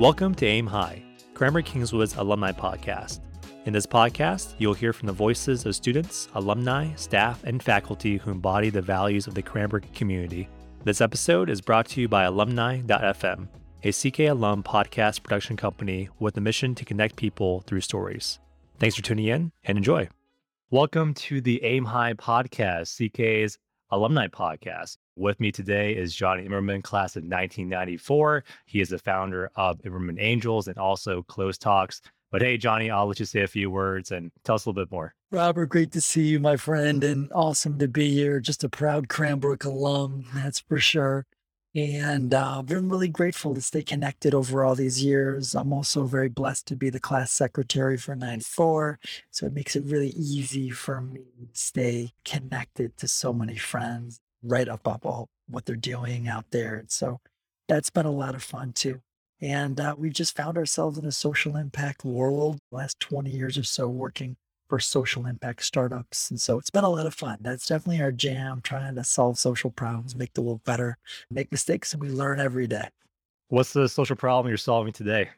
Welcome to Aim High, Cranbrook Kingswood's alumni podcast. In this podcast, you'll hear from the voices of students, alumni, staff, and faculty who embody the values of the Cranbrook community. This episode is brought to you by Alumni.fm, a CK alum podcast production company with a mission to connect people through stories. Thanks for tuning in and enjoy. Welcome to the Aim High podcast, CK's alumni podcast. With me today is Jonny Imerman, class of 1994. He is the founder of Imerman Angels and also Close Talks. But hey, Johnny, I'll let you say a few words and tell us a little bit more. Robert, great to see you, my friend, and awesome to be here. Just a proud Cranbrook alum, that's for sure. And uh, I'm really grateful to stay connected over all these years. I'm also very blessed to be the class secretary for 94. So it makes it really easy for me to stay connected to so many friends, right up up all what they're doing out there. And so that's been a lot of fun too. And uh, we've just found ourselves in a social impact world last 20 years or so working for social impact startups. And so it's been a lot of fun. That's definitely our jam, trying to solve social problems, make the world better, make mistakes, and we learn every day. What's the social problem you're solving today?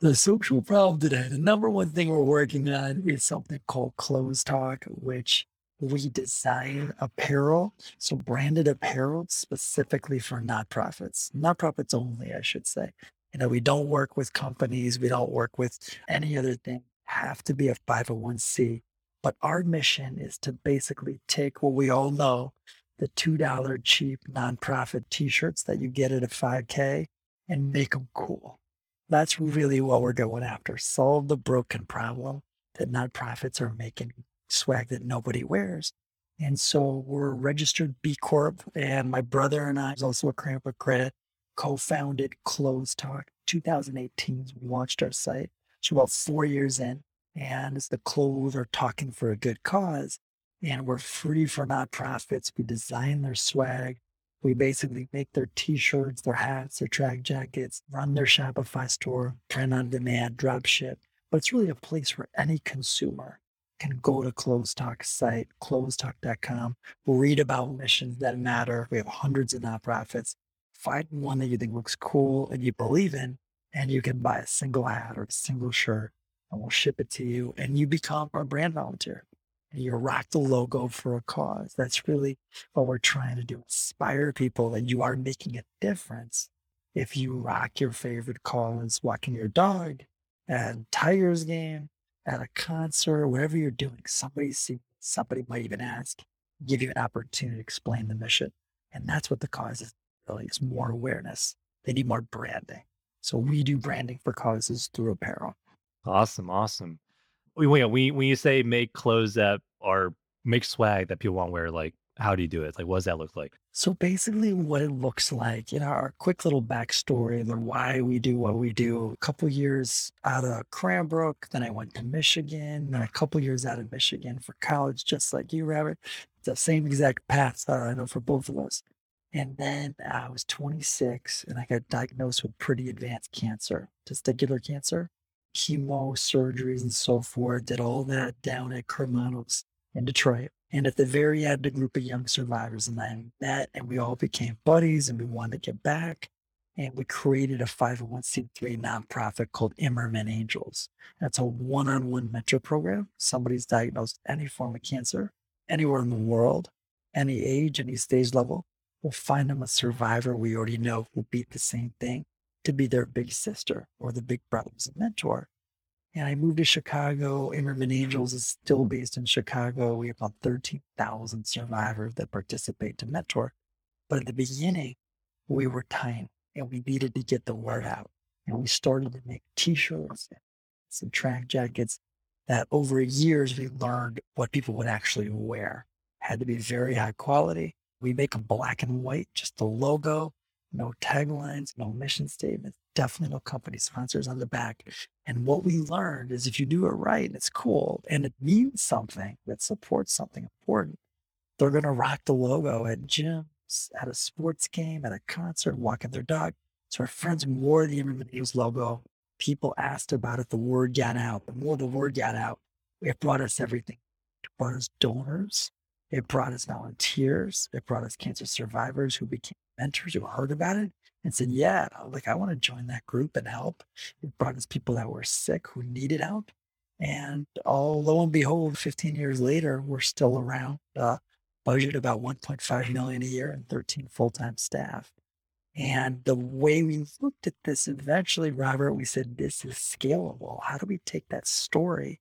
The social problem today, the number one thing we're working on is something called CLOZTALK, which we design apparel, so branded apparel specifically for nonprofits, nonprofits only, I should say. You know, we don't work with companies, we don't work with any other thing have to be a 501c. But our mission is to basically take what we all know the $2 cheap nonprofit t shirts that you get at a 5K and make them cool. That's really what we're going after. Solve the broken problem that nonprofits are making swag that nobody wears. And so we're registered B Corp. And my brother and I, is also a Cranbrook Credit, co founded CLOZTALK 2018. We launched our site. So about four years in, and it's the clothes are talking for a good cause. And we're free for nonprofits. We design their swag. We basically make their t-shirts, their hats, their track jackets, run their Shopify store, print on demand, drop ship. But it's really a place where any consumer can go to CLOZTALK site, cloztalk.com, read about missions that matter. We have hundreds of nonprofits. Find one that you think looks cool and you believe in, and you can buy a single hat or a single shirt and we'll ship it to you and you become a brand volunteer and you rock the logo for a cause. That's really what we're trying to do. Inspire people that you are making a difference. If you rock your favorite cause, walking your dog at a Tigers game, at a concert, whatever you're doing, somebody see, somebody might even ask, give you an opportunity to explain the mission. And that's what the cause is really is more awareness. They need more branding. So we do branding for causes through apparel. Awesome, awesome. We, we, we when you say make clothes that are make swag that people want to wear, like how do you do it? Like, what does that look like? So basically, what it looks like, you know, our quick little backstory, the why we do what we do. A couple years out of Cranbrook, then I went to Michigan, then a couple years out of Michigan for college, just like you, Robert. The same exact path uh, I know for both of us. And then I was 26 and I got diagnosed with pretty advanced cancer, testicular cancer, chemo surgeries and so forth. Did all that down at Karmanos in Detroit. And at the very end, a group of young survivors and I met and we all became buddies and we wanted to get back. And we created a 501c3 nonprofit called Imerman Angels. That's a one on one mentor program. Somebody's diagnosed any form of cancer anywhere in the world, any age, any stage level We'll find them a survivor we already know who beat the same thing to be their big sister or the big brother as a mentor. And I moved to Chicago. Imerman Angels is still based in Chicago. We have about 13,000 survivors that participate to mentor. But at the beginning, we were tiny and we needed to get the word out. And we started to make t shirts and some track jackets that over years we learned what people would actually wear. Had to be very high quality, we make them black and white, just the logo, no taglines, no mission statements, definitely no company sponsors on the back. And what we learned is if you do it right and it's cool and it means something that supports something important, they're going to rock the logo at gyms, at a sports game, at a concert, walking their dog. So our friends wore the Imerman logo. People asked about it. The word got out. The more the word got out, it brought us everything. It brought us donors. It brought us volunteers. It brought us cancer survivors who became mentors who heard about it and said, Yeah, like I want to join that group and help. It brought us people that were sick who needed help. And all lo and behold, 15 years later, we're still around, uh, budget about 1.5 million a year and 13 full-time staff. And the way we looked at this eventually, Robert, we said, this is scalable. How do we take that story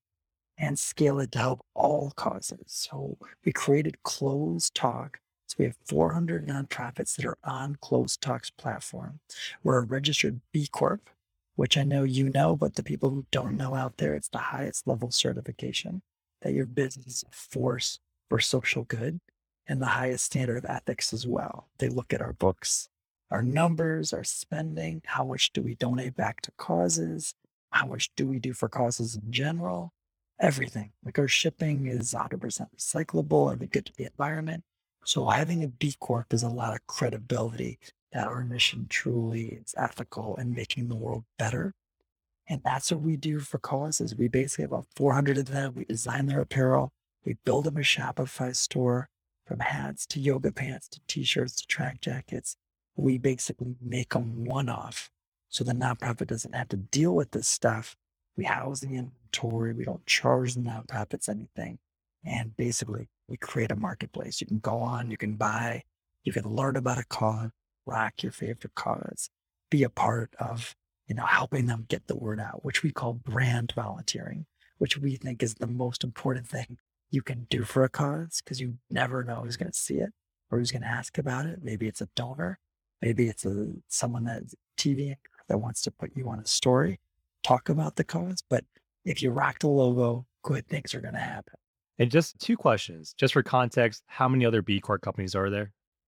and scale it to help all causes? So we created CLOZTALK. So we have 400 nonprofits that are on CLOZTALK's platform. We're a registered B Corp, which I know you know, but the people who don't know out there, it's the highest level certification that your business force for social good and the highest standard of ethics as well. They look at our books our numbers, our spending, how much do we donate back to causes, how much do we do for causes in general, everything. Like our shipping is 100% recyclable and good to the environment. So having a B Corp is a lot of credibility that our mission truly is ethical and making the world better. And that's what we do for causes. We basically have about 400 of them. We design their apparel. We build them a Shopify store from hats to yoga pants to t-shirts to track jackets we basically make them one off. So the nonprofit doesn't have to deal with this stuff. We house the inventory. We don't charge nonprofits anything. And basically, we create a marketplace. You can go on, you can buy, you can learn about a cause, rock your favorite cause, be a part of, you know, helping them get the word out, which we call brand volunteering, which we think is the most important thing you can do for a cause because you never know who's going to see it or who's going to ask about it. Maybe it's a donor, Maybe it's a, someone that's TV that wants to put you on a story, talk about the cause. But if you rock the logo, good things are going to happen. And just two questions, just for context, how many other B Corp companies are there?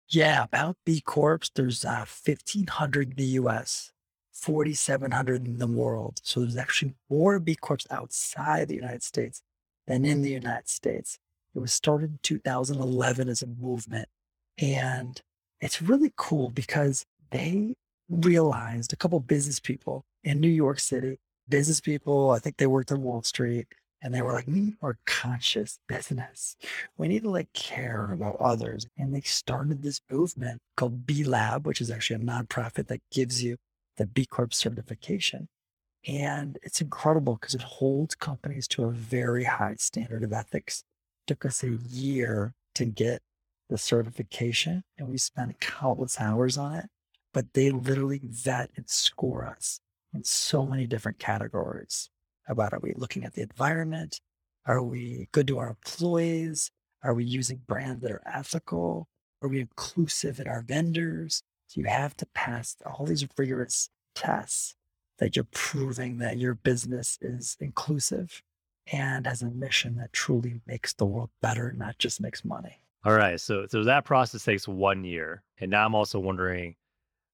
Yeah, about B Corps, there's uh, 1,500 in the US, 4,700 in the world. So there's actually more B Corps outside the United States than in the United States. It was started in 2011 as a movement. And it's really cool because they realized a couple business people in New York City, business people, I think they worked on Wall Street, and they were like, we need more conscious business. We need to like care about others. And they started this movement called B Lab, which is actually a nonprofit that gives you the B Corp certification. And it's incredible because it holds companies to a very high standard of ethics. It took us a year to get the certification and we spent countless hours on it, but they literally vet and score us in so many different categories about are we looking at the environment? Are we good to our employees? Are we using brands that are ethical? Are we inclusive in our vendors? So you have to pass all these rigorous tests that you're proving that your business is inclusive and has a mission that truly makes the world better, not just makes money. All right. So so that process takes one year. And now I'm also wondering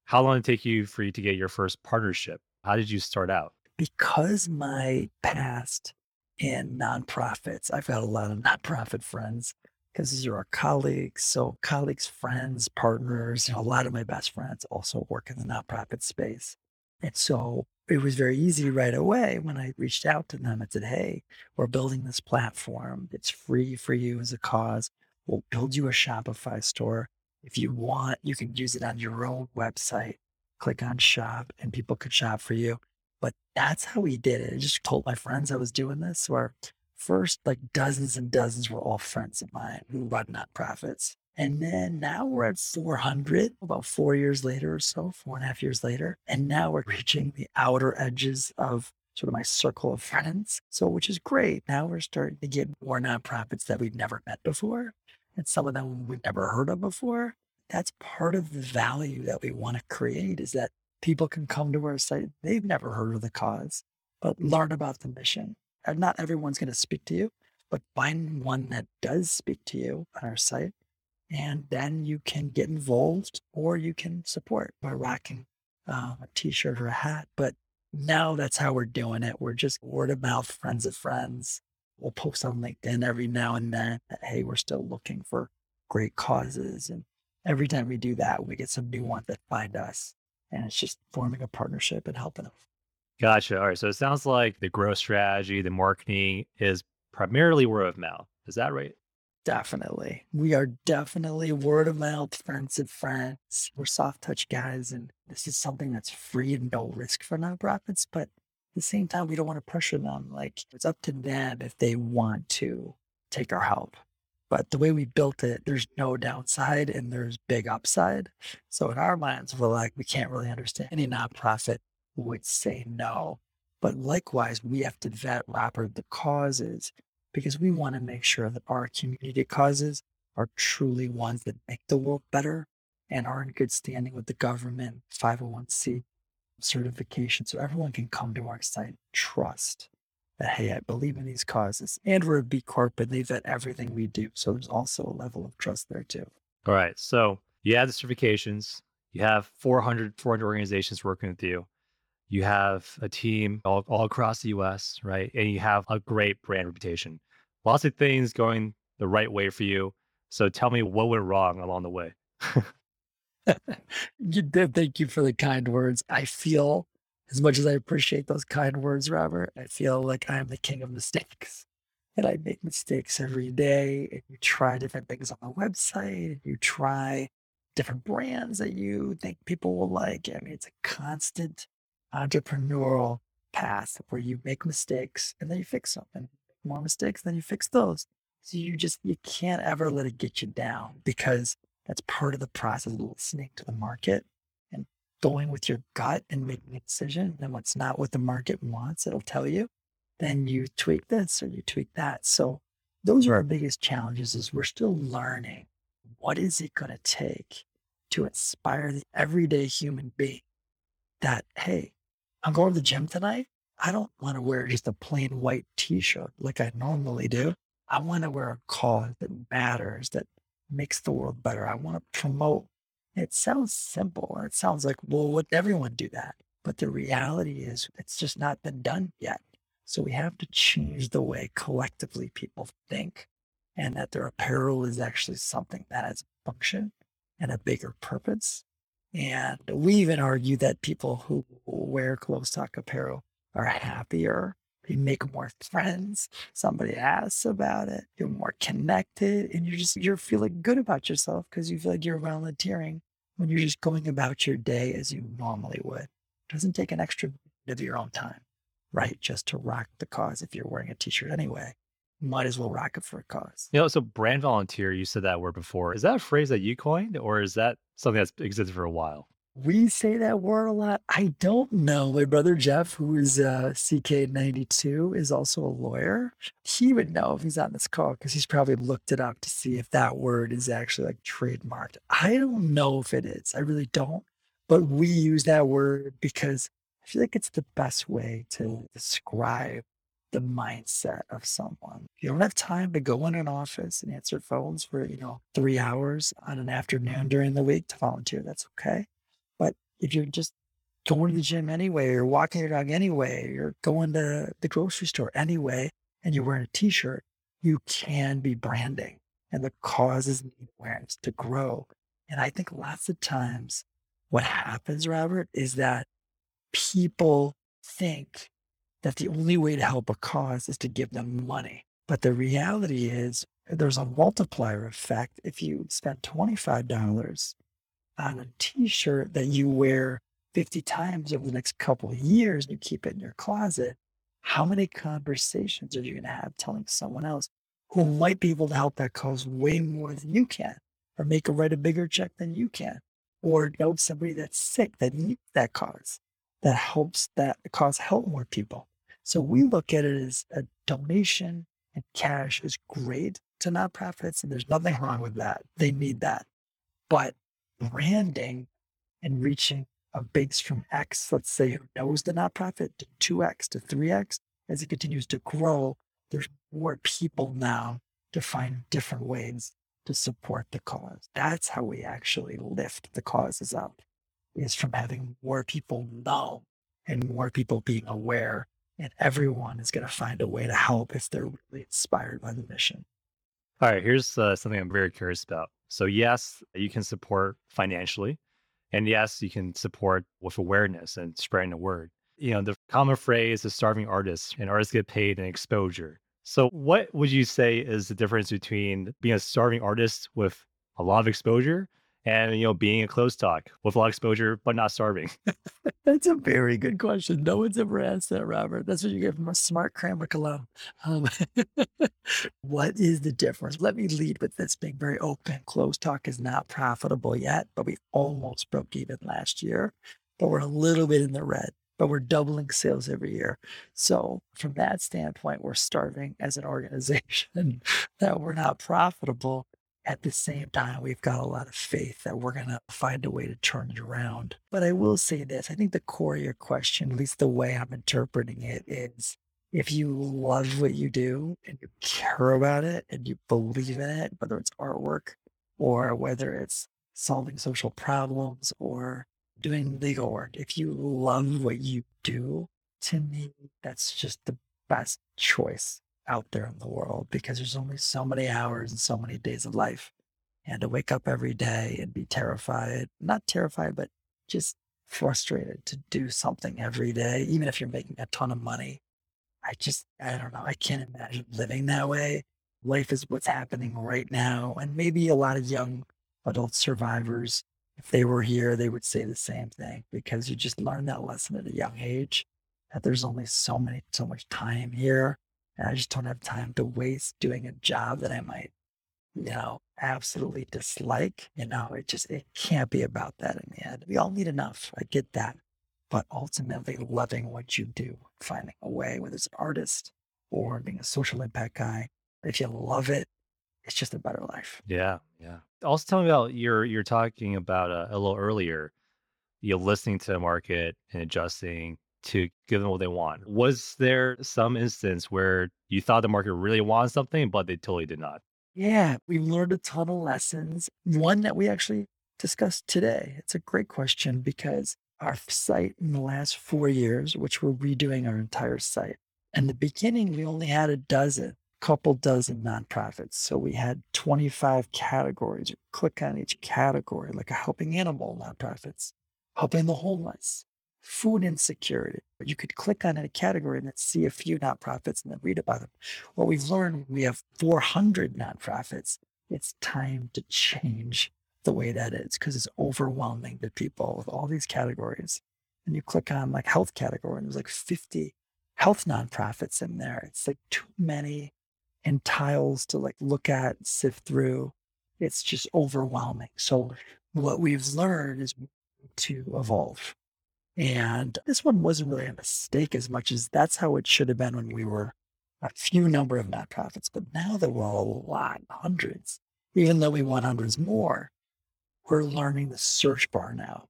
how long it take you for you to get your first partnership? How did you start out? Because my past in nonprofits, I've got a lot of nonprofit friends because these are our colleagues. So colleagues, friends, partners, you know, a lot of my best friends also work in the nonprofit space. And so it was very easy right away when I reached out to them and said, Hey, we're building this platform. It's free for you as a cause. We'll build you a Shopify store. If you want, you can use it on your own website. Click on shop and people could shop for you. But that's how we did it. I just told my friends I was doing this. Where first, like dozens and dozens were all friends of mine who run nonprofits. And then now we're at 400, about four years later or so, four and a half years later. And now we're reaching the outer edges of sort of my circle of friends. So, which is great. Now we're starting to get more nonprofits that we've never met before and some of them we've never heard of before. That's part of the value that we want to create is that people can come to our site. They've never heard of the cause, but learn about the mission. And not everyone's going to speak to you, but find one that does speak to you on our site. And then you can get involved or you can support by rocking uh, a t shirt or a hat. But now that's how we're doing it. We're just word of mouth, friends of friends, we'll post on LinkedIn every now and then that, hey, we're still looking for great causes. And every time we do that, we get some new ones that find us. And it's just forming a partnership and helping them. Gotcha. All right. So it sounds like the growth strategy, the marketing is primarily word of mouth. Is that right? Definitely. We are definitely word of mouth friends of friends. We're soft touch guys, and this is something that's free and no risk for nonprofits. But at the same time, we don't want to pressure them. Like it's up to them if they want to take our help. But the way we built it, there's no downside and there's big upside. So in our minds, we're like, we can't really understand any nonprofit would say no. But likewise, we have to vet Robert the causes because we want to make sure that our community causes are truly ones that make the world better and are in good standing with the government 501c certification so everyone can come to our site trust that hey i believe in these causes and we're a b corp and they vet everything we do so there's also a level of trust there too all right so you have the certifications you have 400 400 organizations working with you you have a team all, all across the US, right? And you have a great brand reputation. Lots of things going the right way for you. So tell me what went wrong along the way. you did. Thank you for the kind words. I feel as much as I appreciate those kind words, Robert, I feel like I'm the king of mistakes. And I make mistakes every day. And you try different things on the website. And you try different brands that you think people will like. I mean, it's a constant entrepreneurial path where you make mistakes and then you fix and more mistakes, then you fix those. So you just, you can't ever let it get you down because that's part of the process of listening to the market going with your gut and making a decision. And what's not what the market wants, it'll tell you. Then you tweak this or you tweak that. So those are our biggest challenges is we're still learning what is it going to take to inspire the everyday human being that, hey, I'm going to the gym tonight. I don't want to wear just a plain white t-shirt like I normally do. I want to wear a cause that matters, that makes the world better. I want to promote. It sounds simple. Or it sounds like, well, would everyone do that? But the reality is it's just not been done yet. So we have to change the way collectively people think and that their apparel is actually something that has function and a bigger purpose and we even argue that people who wear CLOZTALK apparel are happier. They make more friends. Somebody asks about it. You're more connected and you're just, you're feeling good about yourself because you feel like you're volunteering when you're just going about your day as you normally would. It doesn't take an extra bit of your own time, right? Just to rock the cause if you're wearing a t-shirt anyway might as well rock it for a cause. You know, so brand volunteer, you said that word before. Is that a phrase that you coined or is that something that's existed for a while? We say that word a lot. I don't know. My brother Jeff, who is uh, CK92, is also a lawyer. He would know if he's on this call because he's probably looked it up to see if that word is actually like trademarked. I don't know if it is. I really don't. But we use that word because I feel like it's the best way to describe the mindset of someone. You don't have time to go in an office and answer phones for, you know, three hours on an afternoon during the week to volunteer. That's okay. If you're just going to the mm-hmm. gym anyway, or walking your dog anyway, or going to the grocery store anyway, and you're wearing a t-shirt, you can be branding. And the causes need awareness to grow. And I think lots of times what happens, Robert, is that people think that the only way to help a cause is to give them money. But the reality is there's a multiplier effect. If you spend $25 on a t-shirt that you wear 50 times over the next couple of years and you keep it in your closet, how many conversations are you going to have telling someone else who might be able to help that cause way more than you can or make a write a bigger check than you can or know somebody that's sick that needs that cause that helps that cause help more people so we look at it as a donation and cash is great to nonprofits, and there's nothing wrong with that. They need that. But branding and reaching a base from X, let's say, who knows the nonprofit to 2X to 3X, as it continues to grow, there's more people now to find different ways to support the cause. That's how we actually lift the causes up, is from having more people know and more people being aware and everyone is going to find a way to help if they're really inspired by the mission. All right, here's uh, something I'm very curious about. So, yes, you can support financially, and yes, you can support with awareness and spreading the word. You know, the common phrase is starving artists, and artists get paid in exposure. So, what would you say is the difference between being a starving artist with a lot of exposure and you know being a CLOZTALK with a lot of exposure but not starving? That's a very good question. No one's ever asked that, Robert. That's what you get from a smart Cranbrook alum. Um, what is the difference? Let me lead with this being very open. CLOZTALK is not profitable yet, but we almost broke even last year. But we're a little bit in the red but we're doubling sales every year. So, from that standpoint, we're starving as an organization that we're not profitable. At the same time, we've got a lot of faith that we're going to find a way to turn it around. But I will say this I think the core of your question, at least the way I'm interpreting it, is if you love what you do and you care about it and you believe in it, whether it's artwork or whether it's solving social problems or doing legal work, if you love what you do, to me, that's just the best choice out there in the world because there's only so many hours and so many days of life. And to wake up every day and be terrified, not terrified, but just frustrated to do something every day, even if you're making a ton of money. I just, I don't know. I can't imagine living that way. Life is what's happening right now. And maybe a lot of young adult survivors if they were here, they would say the same thing because you just learn that lesson at a young age that there's only so many, so much time here. And I just don't have time to waste doing a job that I might, you know, absolutely dislike. You know, it just, it can't be about that in the end. We all need enough. I get that. But ultimately, loving what you do, finding a way, whether it's an artist or being a social impact guy, if you love it, it's just a better life. Yeah, yeah. Also, tell me about you're you're talking about uh, a little earlier. You're listening to the market and adjusting to give them what they want. Was there some instance where you thought the market really wanted something, but they totally did not? Yeah, we learned a ton of lessons. One that we actually discussed today. It's a great question because our site in the last four years, which we're redoing our entire site, in the beginning, we only had a dozen couple dozen nonprofits. So we had 25 categories. You click on each category, like a helping animal nonprofits, helping the homeless, food insecurity. You could click on a category and see a few nonprofits and then read about them. What we've learned, we have 400 nonprofits. It's time to change the way that is because it's overwhelming to people with all these categories. And you click on like health category and there's like 50 health nonprofits in there. It's like too many and tiles to like look at, sift through. It's just overwhelming. So what we've learned is to evolve. And this one wasn't really a mistake as much as that's how it should have been when we were a few number of nonprofits. But now that we're a lot, hundreds, even though we want hundreds more, we're learning the search bar now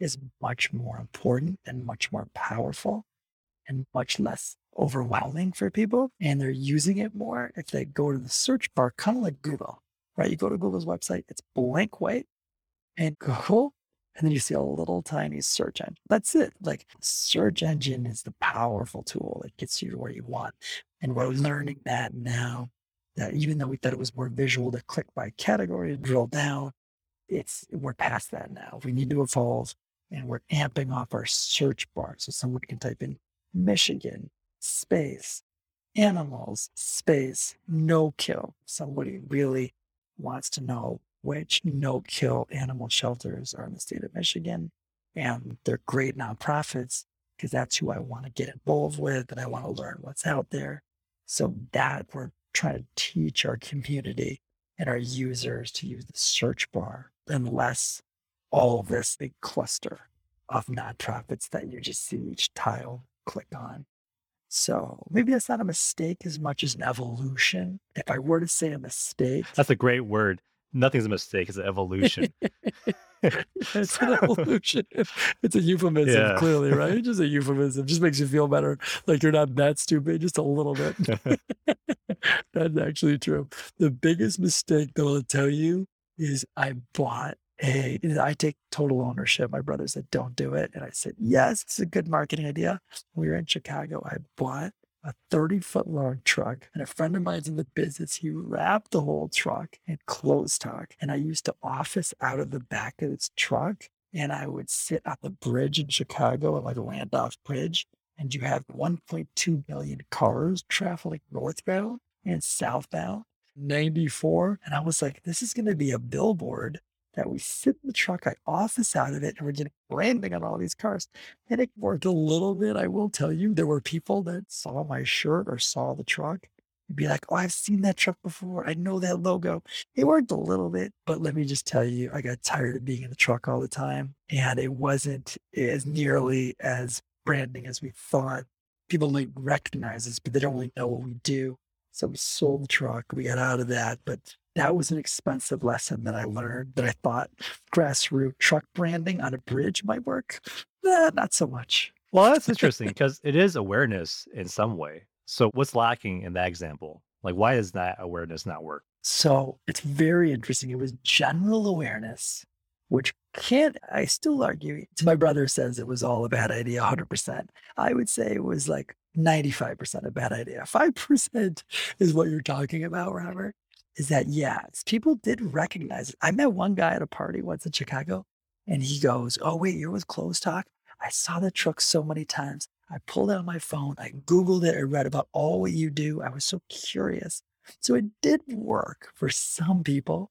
is much more important and much more powerful and much less overwhelming for people and they're using it more if they go to the search bar, kind of like Google, right? You go to Google's website, it's blank white and Google, and then you see a little tiny search engine. That's it. Like search engine is the powerful tool that gets you to where you want. And we're learning that now that even though we thought it was more visual to click by category and drill down, it's we're past that now. We need to evolve and we're amping off our search bar so someone can type in Michigan space, animals, space, no kill. Somebody really wants to know which no kill animal shelters are in the state of Michigan. And they're great nonprofits because that's who I want to get involved with and I want to learn what's out there. So that we're trying to teach our community and our users to use the search bar and less all this big cluster of nonprofits that you just see each tile click on. So maybe that's not a mistake as much as an evolution. If I were to say a mistake, that's a great word. Nothing's a mistake. It's an evolution. it's an evolution. It's a euphemism, yeah. clearly, right? It's just a euphemism. Just makes you feel better. Like you're not that stupid, just a little bit. That's actually true. The biggest mistake that I'll tell you is I bought a, I take total ownership. My brother said, don't do it. And I said, yes, it's a good marketing idea. We were in Chicago. I bought a 30 foot long truck. And a friend of mine's in the business. He wrapped the whole truck in closed talk. And I used to office out of the back of this truck. And I would sit on the bridge in Chicago like Randolph Bridge and you have 1.2 million cars traveling northbound and southbound, 94. And I was like, this is going to be a billboard that we sit in the truck, I office out of it, and we're getting branding on all these cars. And it worked a little bit. I will tell you, there were people that saw my shirt or saw the truck and be like, oh, I've seen that truck before. I know that logo. It worked a little bit, but let me just tell you, I got tired of being in the truck all the time. And it wasn't as nearly as branding as we thought. People might recognize us, but they don't really know what we do. So we sold the truck, we got out of that. But that was an expensive lesson that I learned that I thought grassroots truck branding on a bridge might work. Eh, not so much. Well, that's interesting because it is awareness in some way. So, what's lacking in that example? Like, why does that awareness not work? So, it's very interesting. It was general awareness, which can't, I still argue, my brother says it was all a bad idea, 100%. I would say it was like 95% a bad idea. 5% is what you're talking about, Robert. Is that, yes, people did recognize it. I met one guy at a party once in Chicago, and he goes, Oh, wait, you're with CLOZTALK? I saw the truck so many times. I pulled out my phone, I Googled it, I read about all what you do. I was so curious. So it did work for some people,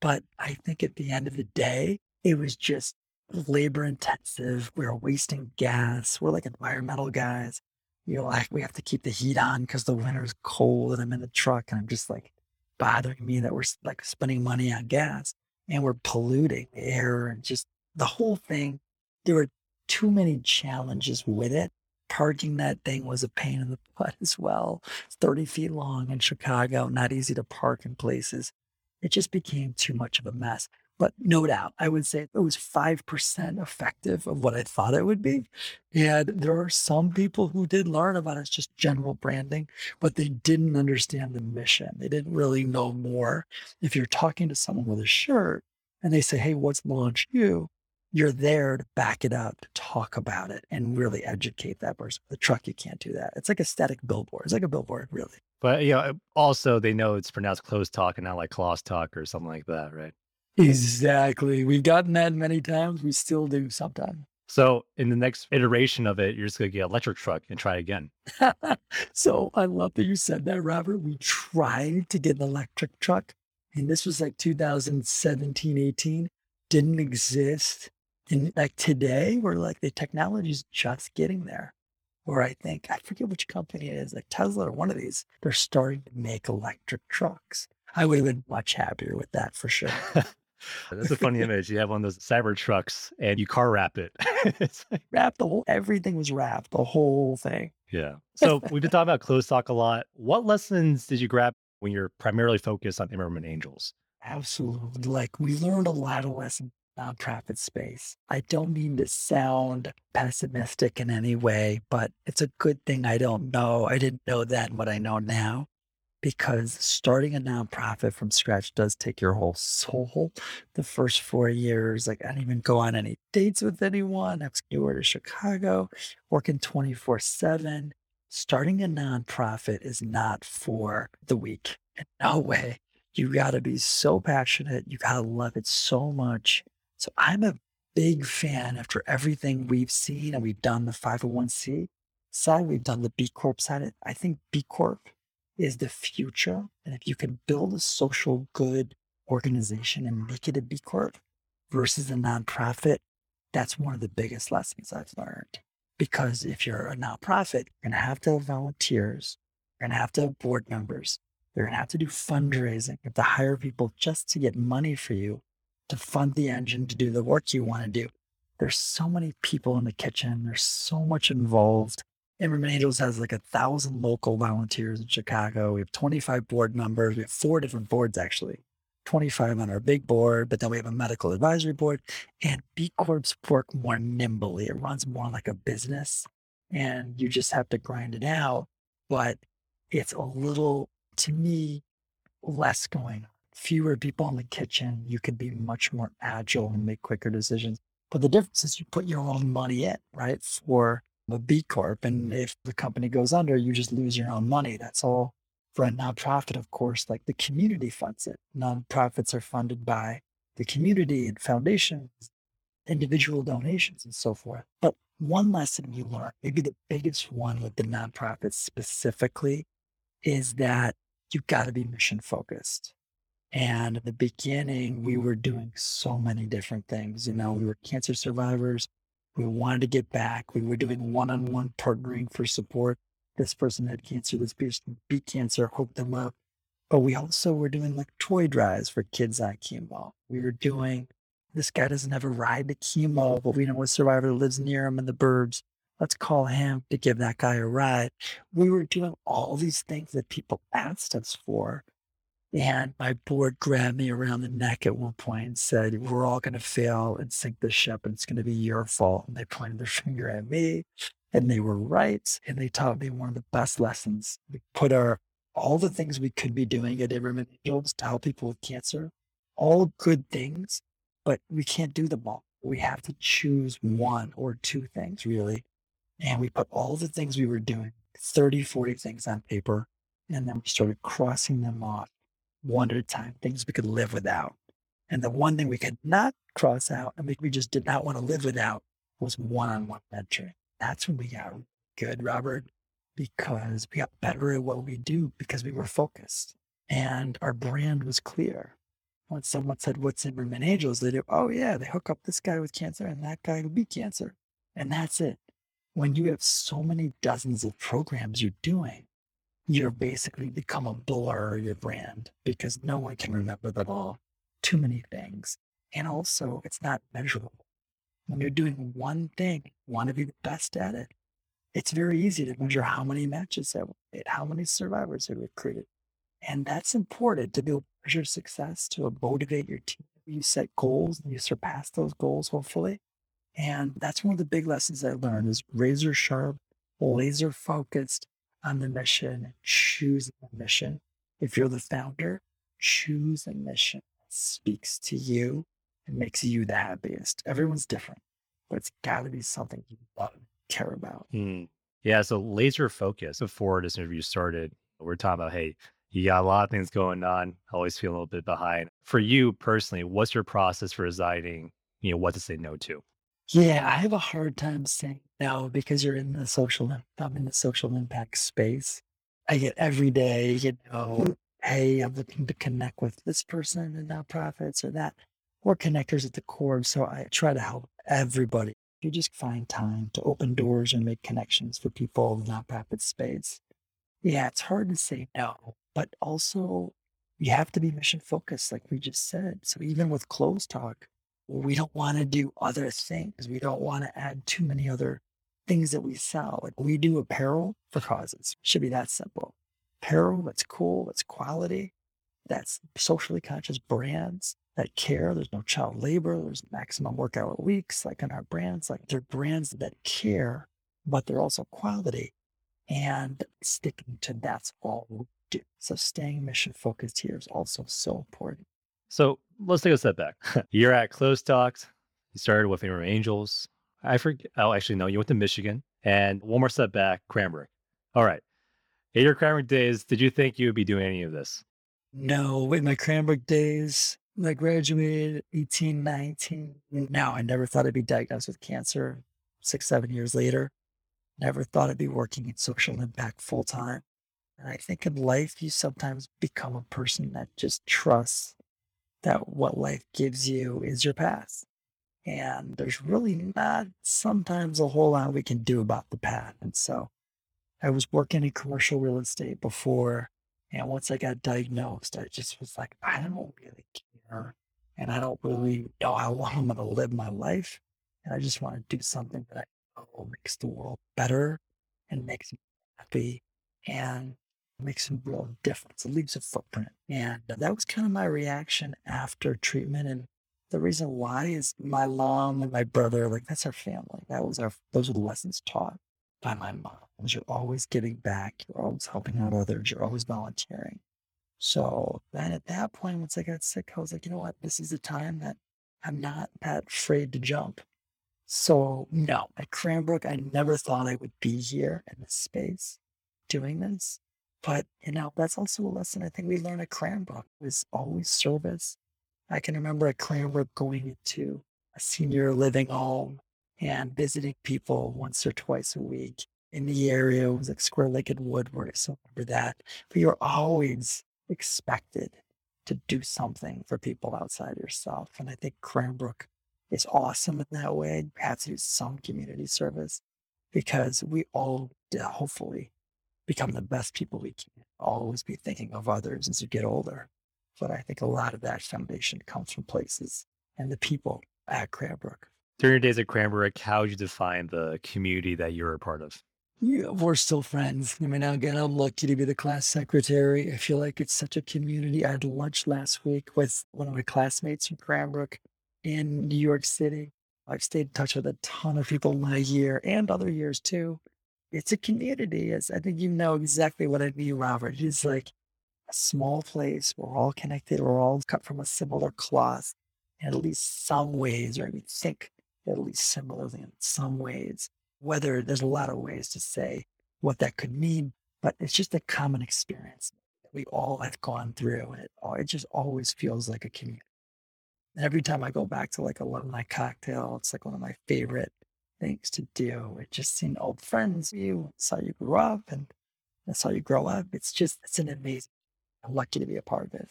but I think at the end of the day, it was just labor intensive. We are wasting gas. We're like environmental guys. You know, like we have to keep the heat on because the winter's cold and I'm in the truck and I'm just like bothering me that we're like spending money on gas and we're polluting the air and just the whole thing. There were too many challenges with it parking that thing was a pain in the butt as well. It's 30 feet long in Chicago, not easy to park in places. It just became too much of a mess. But no doubt, I would say it was 5% effective of what I thought it would be. And there are some people who did learn about it, it's just general branding, but they didn't understand the mission. They didn't really know more. If you're talking to someone with a shirt and they say, Hey, what's launch you? you're there to back it up, to talk about it, and really educate that person. The truck, you can't do that. It's like a static billboard. It's like a billboard, really. But you know, also they know it's pronounced closed talk and not like close talk or something like that, right? Exactly. We've gotten that many times. We still do sometimes. So in the next iteration of it, you're just gonna get an electric truck and try again. so I love that you said that, Robert. We tried to get an electric truck, and this was like 2017, 18. Didn't exist and like today, we're like the technology is just getting there. Or I think, I forget which company it is, like Tesla or one of these, they're starting to make electric trucks. I would have been much happier with that for sure. That's a funny image. You have one of those cyber trucks and you car wrap it. it's like, wrap the whole, everything was wrapped, the whole thing. Yeah. So we've been talking about CLOZTALK a lot. What lessons did you grab when you're primarily focused on Imerman Angels? Absolutely. Like we learned a lot of lessons about nonprofit space. I don't mean to sound pessimistic in any way, but it's a good thing I don't know. I didn't know then what I know now because starting a nonprofit from scratch does take your whole soul. The first four years, like I didn't even go on any dates with anyone. I was newer to Chicago, working 24 7. Starting a nonprofit is not for the weak in no way. You got to be so passionate. You got to love it so much. So I'm a big fan after everything we've seen and we've done the 501c side, we've done the B Corp side. I think B Corp is the future. And if you can build a social good organization and make it a B Corp versus a nonprofit, that's one of the biggest lessons I've learned. Because if you're a nonprofit, you're going to have to have volunteers, you're going to have to have board members, you're going to have to do fundraising, you have to hire people just to get money for you to fund the engine to do the work you want to do. There's so many people in the kitchen. There's so much involved. Imerman Angels has like a thousand local volunteers in Chicago. We have 25 board members. We have four different boards actually. 25 on our big board, but then we have a medical advisory board. And B Corps work more nimbly. It runs more like a business and you just have to grind it out. But it's a little, to me, less going fewer people in the kitchen, you can be much more agile and make quicker decisions. But the difference is you put your own money in, right? For a B Corp. And mm-hmm. if the company goes under, you just lose your own money. That's all for a nonprofit, of course, like the community funds it. Nonprofits are funded by the community and foundations, individual donations, and so forth. But one lesson you learn, maybe the biggest one with the nonprofits specifically, is that you've got to be mission focused. And in the beginning, we mm-hmm. were doing so many different things. You know, we were cancer survivors. We wanted to get back. We were doing one on one partnering for support. This person had cancer, this person beat cancer, hooked them up. But we also were doing like toy drives for kids on chemo. We were doing, this guy doesn't have a ride to chemo, but we know a survivor lives near him in the burbs. Let's call him to give that guy a ride. We were doing all these things that people asked us for and my board grabbed me around the neck at one point and said, We're all going to fail and sink the ship, and it's going to be your fault. And they pointed their finger at me, and they were right. And they taught me one of the best lessons. We put our all the things we could be doing at Imerman Angels to help people with cancer, all good things, but we can't do them all. We have to choose one or two things, really. And we put all the things we were doing, 30, 40 things on paper, and then we started crossing them off one at a time, things we could live without. And the one thing we could not cross out and we just did not want to live without was one on one mentoring. That's when we got good, Robert, because we got better at what we do because we were focused and our brand was clear. When someone said, What's Imerman Angels? They do, Oh, yeah, they hook up this guy with cancer and that guy will beat cancer. And that's it. When you have so many dozens of programs you're doing, you're basically become a blur of your brand because no one can mm-hmm. remember them all. Too many things. And also, it's not measurable. When you're doing one thing, want to be the best at it, it's very easy to measure how many matches have made, how many survivors have recruited. And that's important to build measure success, to motivate your team. You set goals and you surpass those goals, hopefully. And that's one of the big lessons I learned is razor sharp, laser focused, on the mission, and choose a mission. If you're the founder, choose a mission that speaks to you and makes you the happiest. Everyone's different, but it's got to be something you love and care about. Mm. Yeah. So laser focus before this interview started, we're talking about, hey, you got a lot of things going on. I Always feel a little bit behind. For you personally, what's your process for deciding, you know, what to say no to? Yeah, I have a hard time saying no because you're in the social, I'm in the social impact space. I get every day, you know, mm. hey, I'm looking to connect with this person in nonprofits or that. We're connectors at the core. So I try to help everybody. You just find time to open mm. doors and make connections for people in the nonprofit space. Yeah, it's hard to say no, but also you have to be mission focused, like we just said. So even with CLOZTALK, we don't want to do other things. We don't want to add too many other things that we sell. Like we do apparel for causes. Should be that simple. Apparel that's cool, that's quality, that's socially conscious brands that care. There's no child labor. There's maximum work hour weeks, like in our brands. Like they're brands that care, but they're also quality. And sticking to that's all we do. So staying mission focused here is also so important. So let's take a step back. You're at Close Talks. You started with Imerman Angels. I forget. Oh, actually, no. You went to Michigan, and one more step back, Cranbrook. All right. In your Cranbrook days, did you think you would be doing any of this? No, in my Cranbrook days, I graduated 18, 19. Now, I never thought I'd be diagnosed with cancer six, seven years later. Never thought I'd be working in social impact full time. And I think in life, you sometimes become a person that just trusts that what life gives you is your path. And there's really not sometimes a whole lot we can do about the path. And so I was working in commercial real estate before. And once I got diagnosed, I just was like, I don't really care. And I don't really know how long I'm going to live my life. And I just want to do something that I know makes the world better and makes me happy. And makes a real difference. It leaves a footprint. And that was kind of my reaction after treatment. And the reason why is my mom and my brother, like that's our family. That was our, those are the lessons taught by my mom. You're always giving back. You're always helping out others. You're always volunteering. So then at that point, once I got sick, I was like, you know what? This is the time that I'm not that afraid to jump. So no, at Cranbrook, I never thought I would be here in this space doing this. But, you know, that's also a lesson I think we learn at Cranbrook is always service. I can remember at Cranbrook going into a senior living home and visiting people once or twice a week in the area. It was like Square Lake and Woodward. I remember that. But you're always expected to do something for people outside yourself. And I think Cranbrook is awesome in that way. You have to do some community service because we all hopefully become the best people we can. Always be thinking of others as you get older. But I think a lot of that foundation comes from places and the people at Cranbrook. During your days at Cranbrook, how would you define the community that you're a part of? Yeah, we're still friends. I mean, now again, I'm lucky to be the class secretary. I feel like it's such a community. I had lunch last week with one of my classmates from Cranbrook in New York City. I've stayed in touch with a ton of people my year and other years too. It's a community. It's, I think you know exactly what I mean, Robert. It's like a small place. We're all connected. We're all cut from a similar cloth at least some ways, or we think at least similarly in some ways whether there's a lot of ways to say what that could mean, but it's just a common experience that we all have gone through. And it, it just always feels like a community. And every time I go back to like alumni cocktail, it's like one of my favorite things to do. It just seeing old friends, you, that's how you grew up, and that's how you grow up. It's just, it's an amazing, I'm lucky to be a part of it.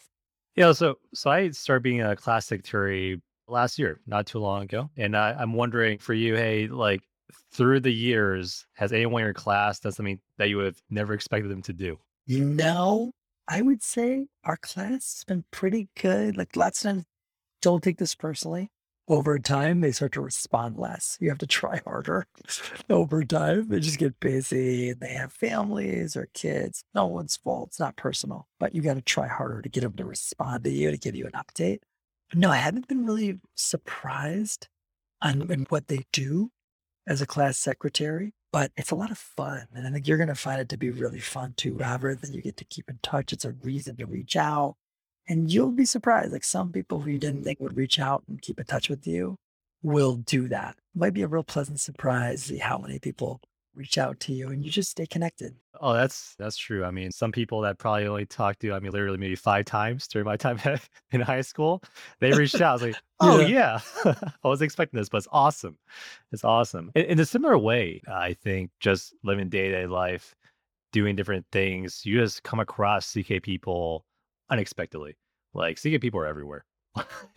Yeah. So, so I started being a classic secretary last year, not too long ago. And I, I'm wondering for you, hey, like, through the years, has anyone in your class done something that you would have never expected them to do? You know, I would say our class has been pretty good. Like lots of times, don't take this personally. Over time, they start to respond less. You have to try harder. Over time, they just get busy they have families or kids. No one's fault. It's not personal, but you got to try harder to get them to respond to you, to give you an update. No, I haven't been really surprised on what they do as a class secretary, but it's a lot of fun. And I think you're going to find it to be really fun too, Robert. Then you get to keep in touch. It's a reason to reach out. And you'll be surprised. Like some people who you didn't mm-hmm. think would reach out and keep in touch with you will do that. It might be a real pleasant surprise to see how many people reach out to you and you just stay connected. Oh, that's that's true. I mean, some people that probably only talked to, I mean, literally maybe five times during my time in high school, they reached out. I was like, oh yeah, yeah. I was expecting this, but it's awesome. It's awesome. In, in a similar way, I think just living day to day life, doing different things, you just come across CK people unexpectedly. Like CK people are everywhere.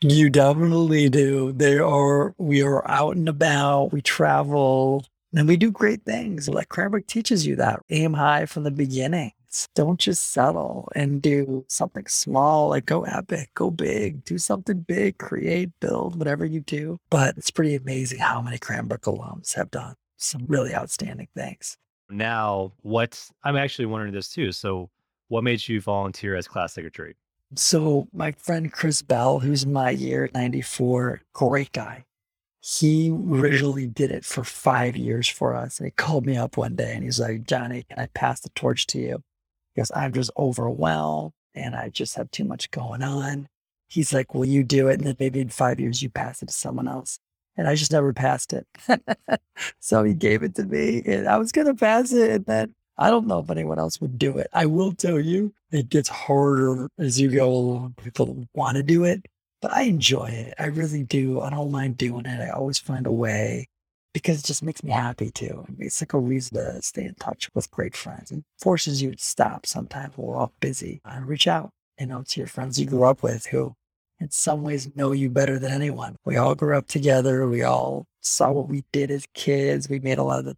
you definitely do. They are. We are out and about. We travel and we do great things. Like Cranbrook teaches you that. Aim high from the beginning. Don't just settle and do something small, like go epic, go big, do something big, create, build, whatever you do. But it's pretty amazing how many Cranbrook alums have done some really outstanding things. Now, what I'm actually wondering this too. So, what made you volunteer as class secretary? So, my friend Chris Bell, who's my year 94, great guy he originally did it for five years for us. And he called me up one day and he's like, Jonny, can I pass the torch to you? Because I'm just overwhelmed and I just have too much going on. He's like, Will you do it? And then maybe in five years you pass it to someone else. And I just never passed it. so he gave it to me and I was going to pass it. And then I don't know if anyone else would do it. I will tell you, it gets harder as you go along. People want to do it but I enjoy it. I really do. I don't mind doing it. I always find a way because it just makes me happy too. It's like a reason to stay in touch with great friends and forces you to stop sometimes we're all busy and reach out, you know, to your friends you grew up with who in some ways know you better than anyone. We all grew up together. We all saw what we did as kids. We made a lot of the,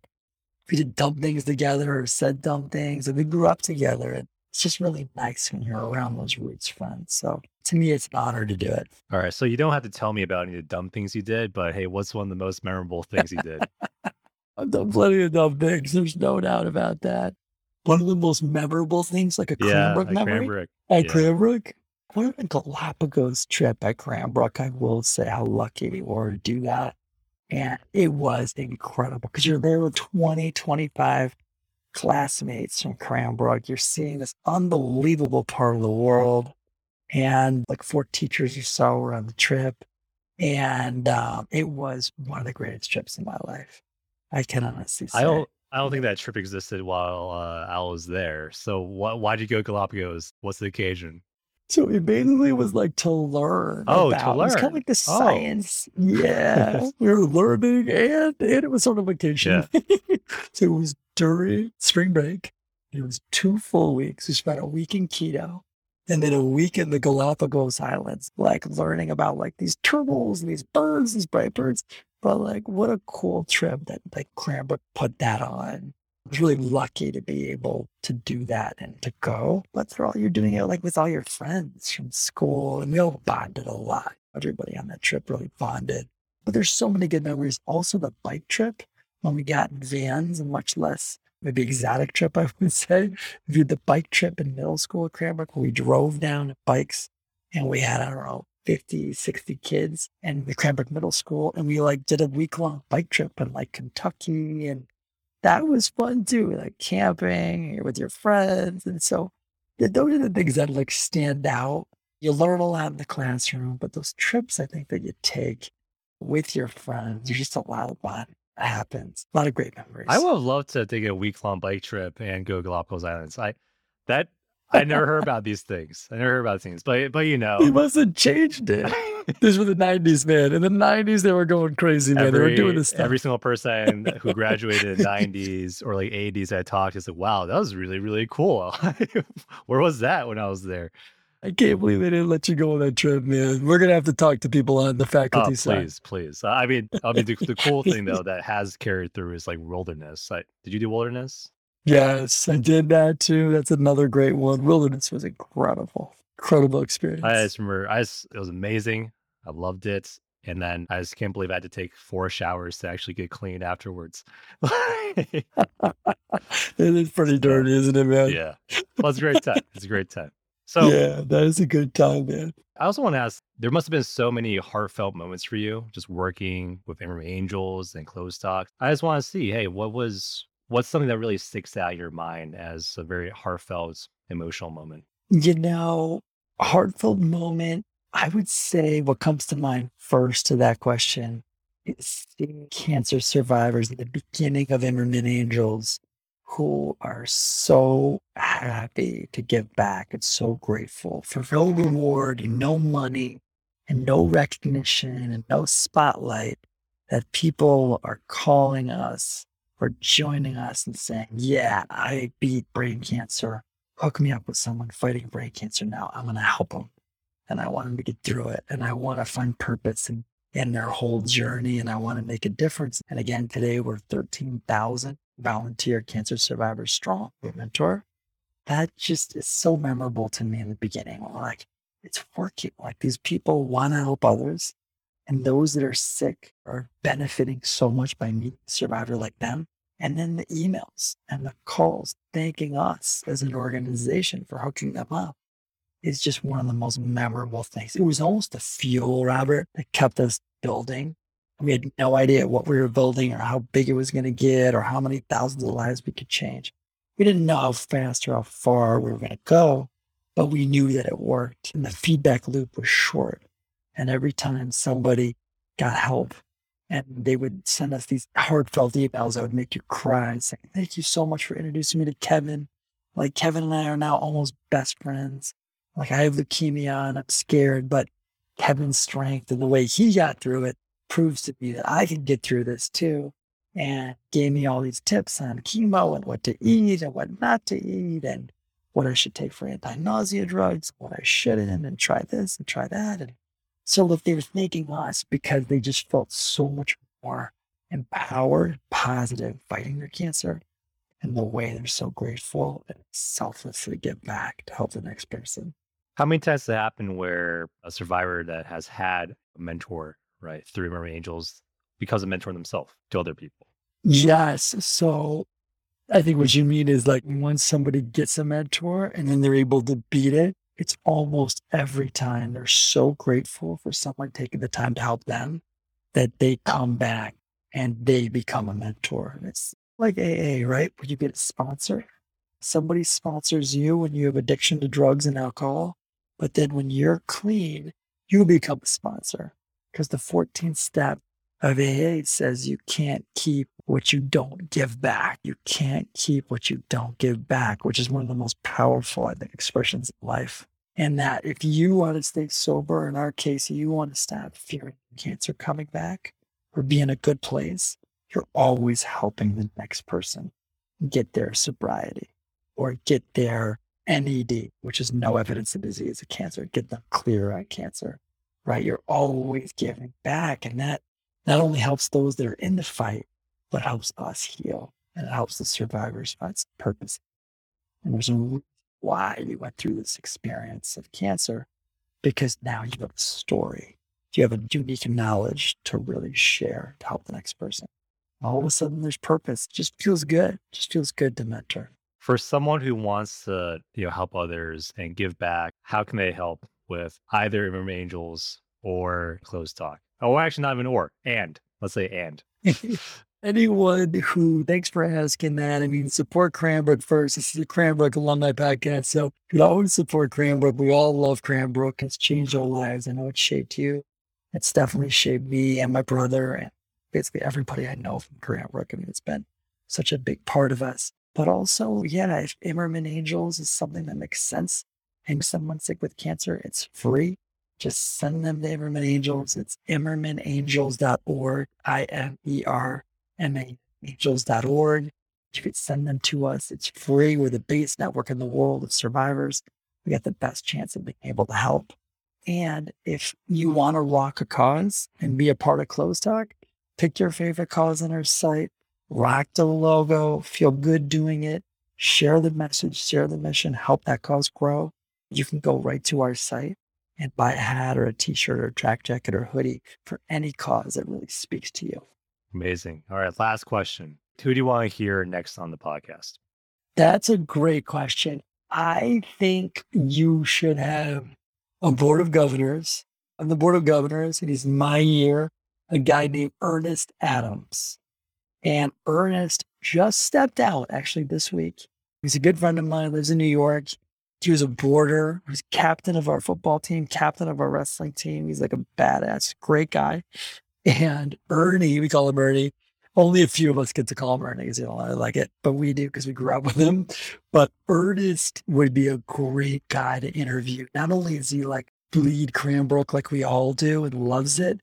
we did dumb things together or said dumb things and we grew up together. And it's just really nice when you're around those roots friends. So to me, it's an honor to do it. All right. So you don't have to tell me about any of the dumb things you did, but hey, what's one of the most memorable things you did? I've done plenty of dumb things. There's no doubt about that. One of the most memorable things, like a yeah, Cranbrook memory Cranbrook. at yeah. Cranbrook. What a Galapagos trip at Cranbrook. I will say how lucky we were to do that. And it was incredible because you're there with 20, 25 classmates from Cranbrook. You're seeing this unbelievable part of the world and like four teachers or so were on the trip. And um, it was one of the greatest trips in my life. I can honestly say. I don't, I don't think that trip existed while uh, Al was there. So wh- why did you go Galapagos? What's the occasion? So it basically was like to learn. Oh, to about, It was kind of like the Oh. science. Yeah. we were learning and, and it was on a vacation. so it was during spring break. It was two full weeks. We spent a week in Quito and then a week in the Galapagos Islands, like learning about like these turtles and these birds, these bright birds. But like, what a cool trip that like Cranbrook put that on. I was really lucky to be able to do that and to go. But they're all you're doing it like with all your friends from school, and we all bonded a lot. Everybody on that trip really bonded. But there's so many good memories. Also, the bike trip when we got in vans and much less maybe exotic trip, I would say. We did the bike trip in middle school at Cranbrook where we drove down bikes and we had, I don't know, 50, 60 kids in the Cranbrook Middle School. And we like did a week long bike trip in like Kentucky. And that was fun too, like camping with your friends. And so those are the things that like stand out. You learn a lot in the classroom, but those trips I think that you take with your friends, there's just a lot of fun that happens. A lot of great memories. I would have loved to take a week long bike trip and go Galapagos Islands. I that I never heard about these things. I never heard about things, but but you know, He must have changed it. This was the 90s, man. In the 90s, they were going crazy, man. they were doing this stuff. every single person who graduated in '90s or like '80s I talked is like, wow, that was really really cool. Where was that when I was there? I can't believe they didn't let you go on that trip, man. We're going to have to talk to people on the Oh, faculty side. please, please. I mean, I mean, the, the cool thing though that has carried through is like wilderness. Like, did you do wilderness? Yes, I did that too. That's another great one. Wilderness was incredible. Incredible experience. I just remember, I just, it was amazing. I loved it. And then I just can't believe I had to take four showers to actually get clean afterwards. it is pretty dirty, isn't it, man? yeah. Well, it's a great time. It's a great time. So yeah, that is a good time, man. I also want to ask there must have been so many heartfelt moments for you just working with Imerman Angels and CLOZTALK. I just want to see, hey, what was, what's something that really sticks out in your mind as a very heartfelt, emotional moment? You know, heartfelt moment, I would say what comes to mind first to that question is seeing cancer survivors at the beginning of Imerman Angels who are so happy to give back and so grateful for no reward and no money and no recognition and no spotlight that people are calling us or joining us and saying, Yeah, I beat brain cancer hook me up with someone fighting brain cancer now. I'm going to help them. And I want them to get through it. And I want to find purpose in, in their whole journey. And I want to make a difference. And again, today we're 13,000 volunteer cancer survivors strong. We mentor. That just is so memorable to me in the beginning. Like, it's working. Like these people want to help others. And those that are sick are benefiting so much by meeting a survivor like them. And then the emails and the calls thanking us as an organization for hooking them up is just one of the most memorable things. It was almost the fuel, Robert, that kept us building. We had no idea what we were building or how big it was going to get or how many thousands of lives we could change. We didn't know how fast or how far we were going to go, but we knew that it worked. And the feedback loop was short. And every time somebody got help, and they would send us these heartfelt emails that would make you cry, saying, Thank you so much for introducing me to Kevin. Like, Kevin and I are now almost best friends. Like, I have leukemia and I'm scared, but Kevin's strength and the way he got through it proves to me that I can get through this too. And gave me all these tips on chemo and what to eat and what not to eat and what I should take for anti nausea drugs, what I shouldn't, and try this and try that. And so if they were thanking us because they just felt so much more empowered, positive, fighting their cancer, and the way they're so grateful and selflessly give back to help the next person. How many times has it happened where a survivor that has had a mentor, right, through Imerman Angels becomes a mentor themselves to other people? Yes. So I think what you mean is like once somebody gets a mentor and then they're able to beat it, it's almost every time they're so grateful for someone taking the time to help them that they come back and they become a mentor. And it's like AA, right? Where you get a sponsor. Somebody sponsors you when you have addiction to drugs and alcohol. But then when you're clean, you become a sponsor because the 14th step of AA says you can't keep what you don't give back. You can't keep what you don't give back, which is one of the most powerful, I think, expressions of life. And that if you want to stay sober, in our case, you want to stop fearing cancer coming back or be in a good place, you're always helping the next person get their sobriety or get their NED, which is no evidence of disease of cancer, get them clear on cancer, right? You're always giving back. And that not only helps those that are in the fight, but helps us heal and it helps the survivors find some purpose. And there's a why you went through this experience of cancer because now you have a story. You have a unique knowledge to really share to help the next person. All of a sudden, there's purpose. It just feels good. It just feels good to mentor. For someone who wants to, you know, help others and give back, how can they help with either Imerman Angels or CLOZTALK? Oh, actually, not even or and. Let's say and. anyone who, thanks for asking that. I mean, support Cranbrook first. This is a Cranbrook alumni podcast. So you always support Cranbrook. We all love Cranbrook. It's changed our lives. I know it shaped you. It's definitely shaped me and my brother and basically everybody I know from Cranbrook. I mean, it's been such a big part of us. But also, yeah, if Imerman Angels is something that makes sense and someone sick with cancer, it's free. Just send them to Imerman Angels. It's imermanangels.org, I M E R angels.org. You could send them to us. It's free. We're the biggest network in the world of survivors. We got the best chance of being able to help. And if you want to rock a cause and be a part of CLOZTALK, pick your favorite cause on our site, rock the logo, feel good doing it, share the message, share the mission, help that cause grow. You can go right to our site and buy a hat or a t-shirt or a track jacket or hoodie for any cause that really speaks to you. Amazing. All right. Last question. Who do you want to hear next on the podcast? That's a great question. I think you should have a board of governors. On the board of governors, it is my year, a guy named Ernest Adams. And Ernest just stepped out actually this week. He's a good friend of mine, lives in New York. He was a boarder, he was captain of our football team, captain of our wrestling team. He's like a badass, great guy. And Ernie, we call him Ernie. Only a few of us get to call him Ernie because you know I like it, but we do because we grew up with him. But Ernest would be a great guy to interview. Not only is he like bleed Cranbrook like we all do and loves it,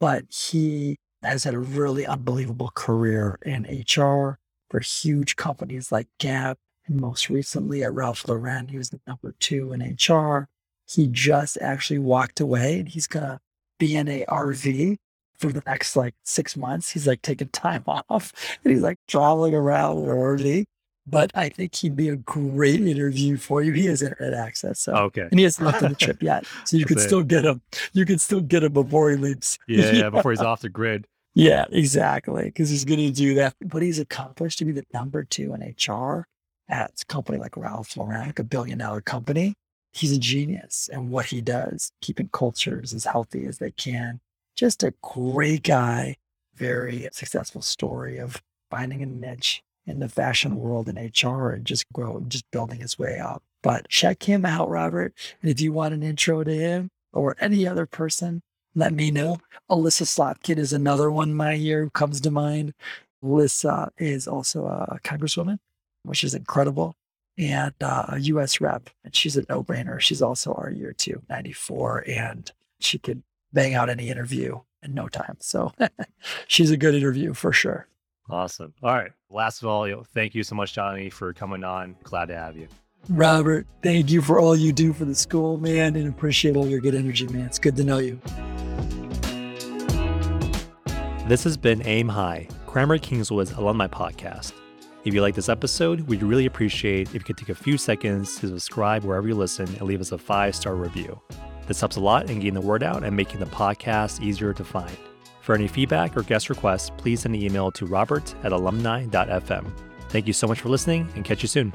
but he has had a really unbelievable career in HR for huge companies like Gap. And most recently at Ralph Lauren, he was the number two in HR. He just actually walked away and he's going to be in a RV for the next like six months. He's like taking time off and he's like traveling around already. But I think he'd be a great interview for you. He has internet access. So okay. And he hasn't left on the trip yet. So you could still get him. You could still get him before he leaves. Yeah, yeah, before he's off the grid. Yeah, exactly. Because he's going to do that. But he's accomplished to be the number two in HR at a company like Ralph Lauren, a billion dollar company. He's a genius. And what he does, keeping cultures as healthy as they can, just a great guy, very successful story of finding a niche in the fashion world in HR and just grow, just building his way up. But check him out, Robert. And if you want an intro to him or any other person, let me know. Elissa Slotkin is another one my year comes to mind. Alyssa is also a congresswoman, which is incredible, and uh, a U.S. rep. And she's a no-brainer. She's also our year two, 94, and she could bang out any interview in no time. So she's a good interview for sure. Awesome. All right. Last of all, thank you so much, Jonny, for coming on. Glad to have you. Robert, thank you for all you do for the school, man, and appreciate all your good energy, man. It's good to know you. This has been Aim High, Cranbrook Kingswood's alumni podcast. If you like this episode, we'd really appreciate if you could take a few seconds to subscribe wherever you listen and leave us a five star review. This helps a lot in getting the word out and making the podcast easier to find. For any feedback or guest requests, please send an email to robert at alumni.fm. Thank you so much for listening and catch you soon.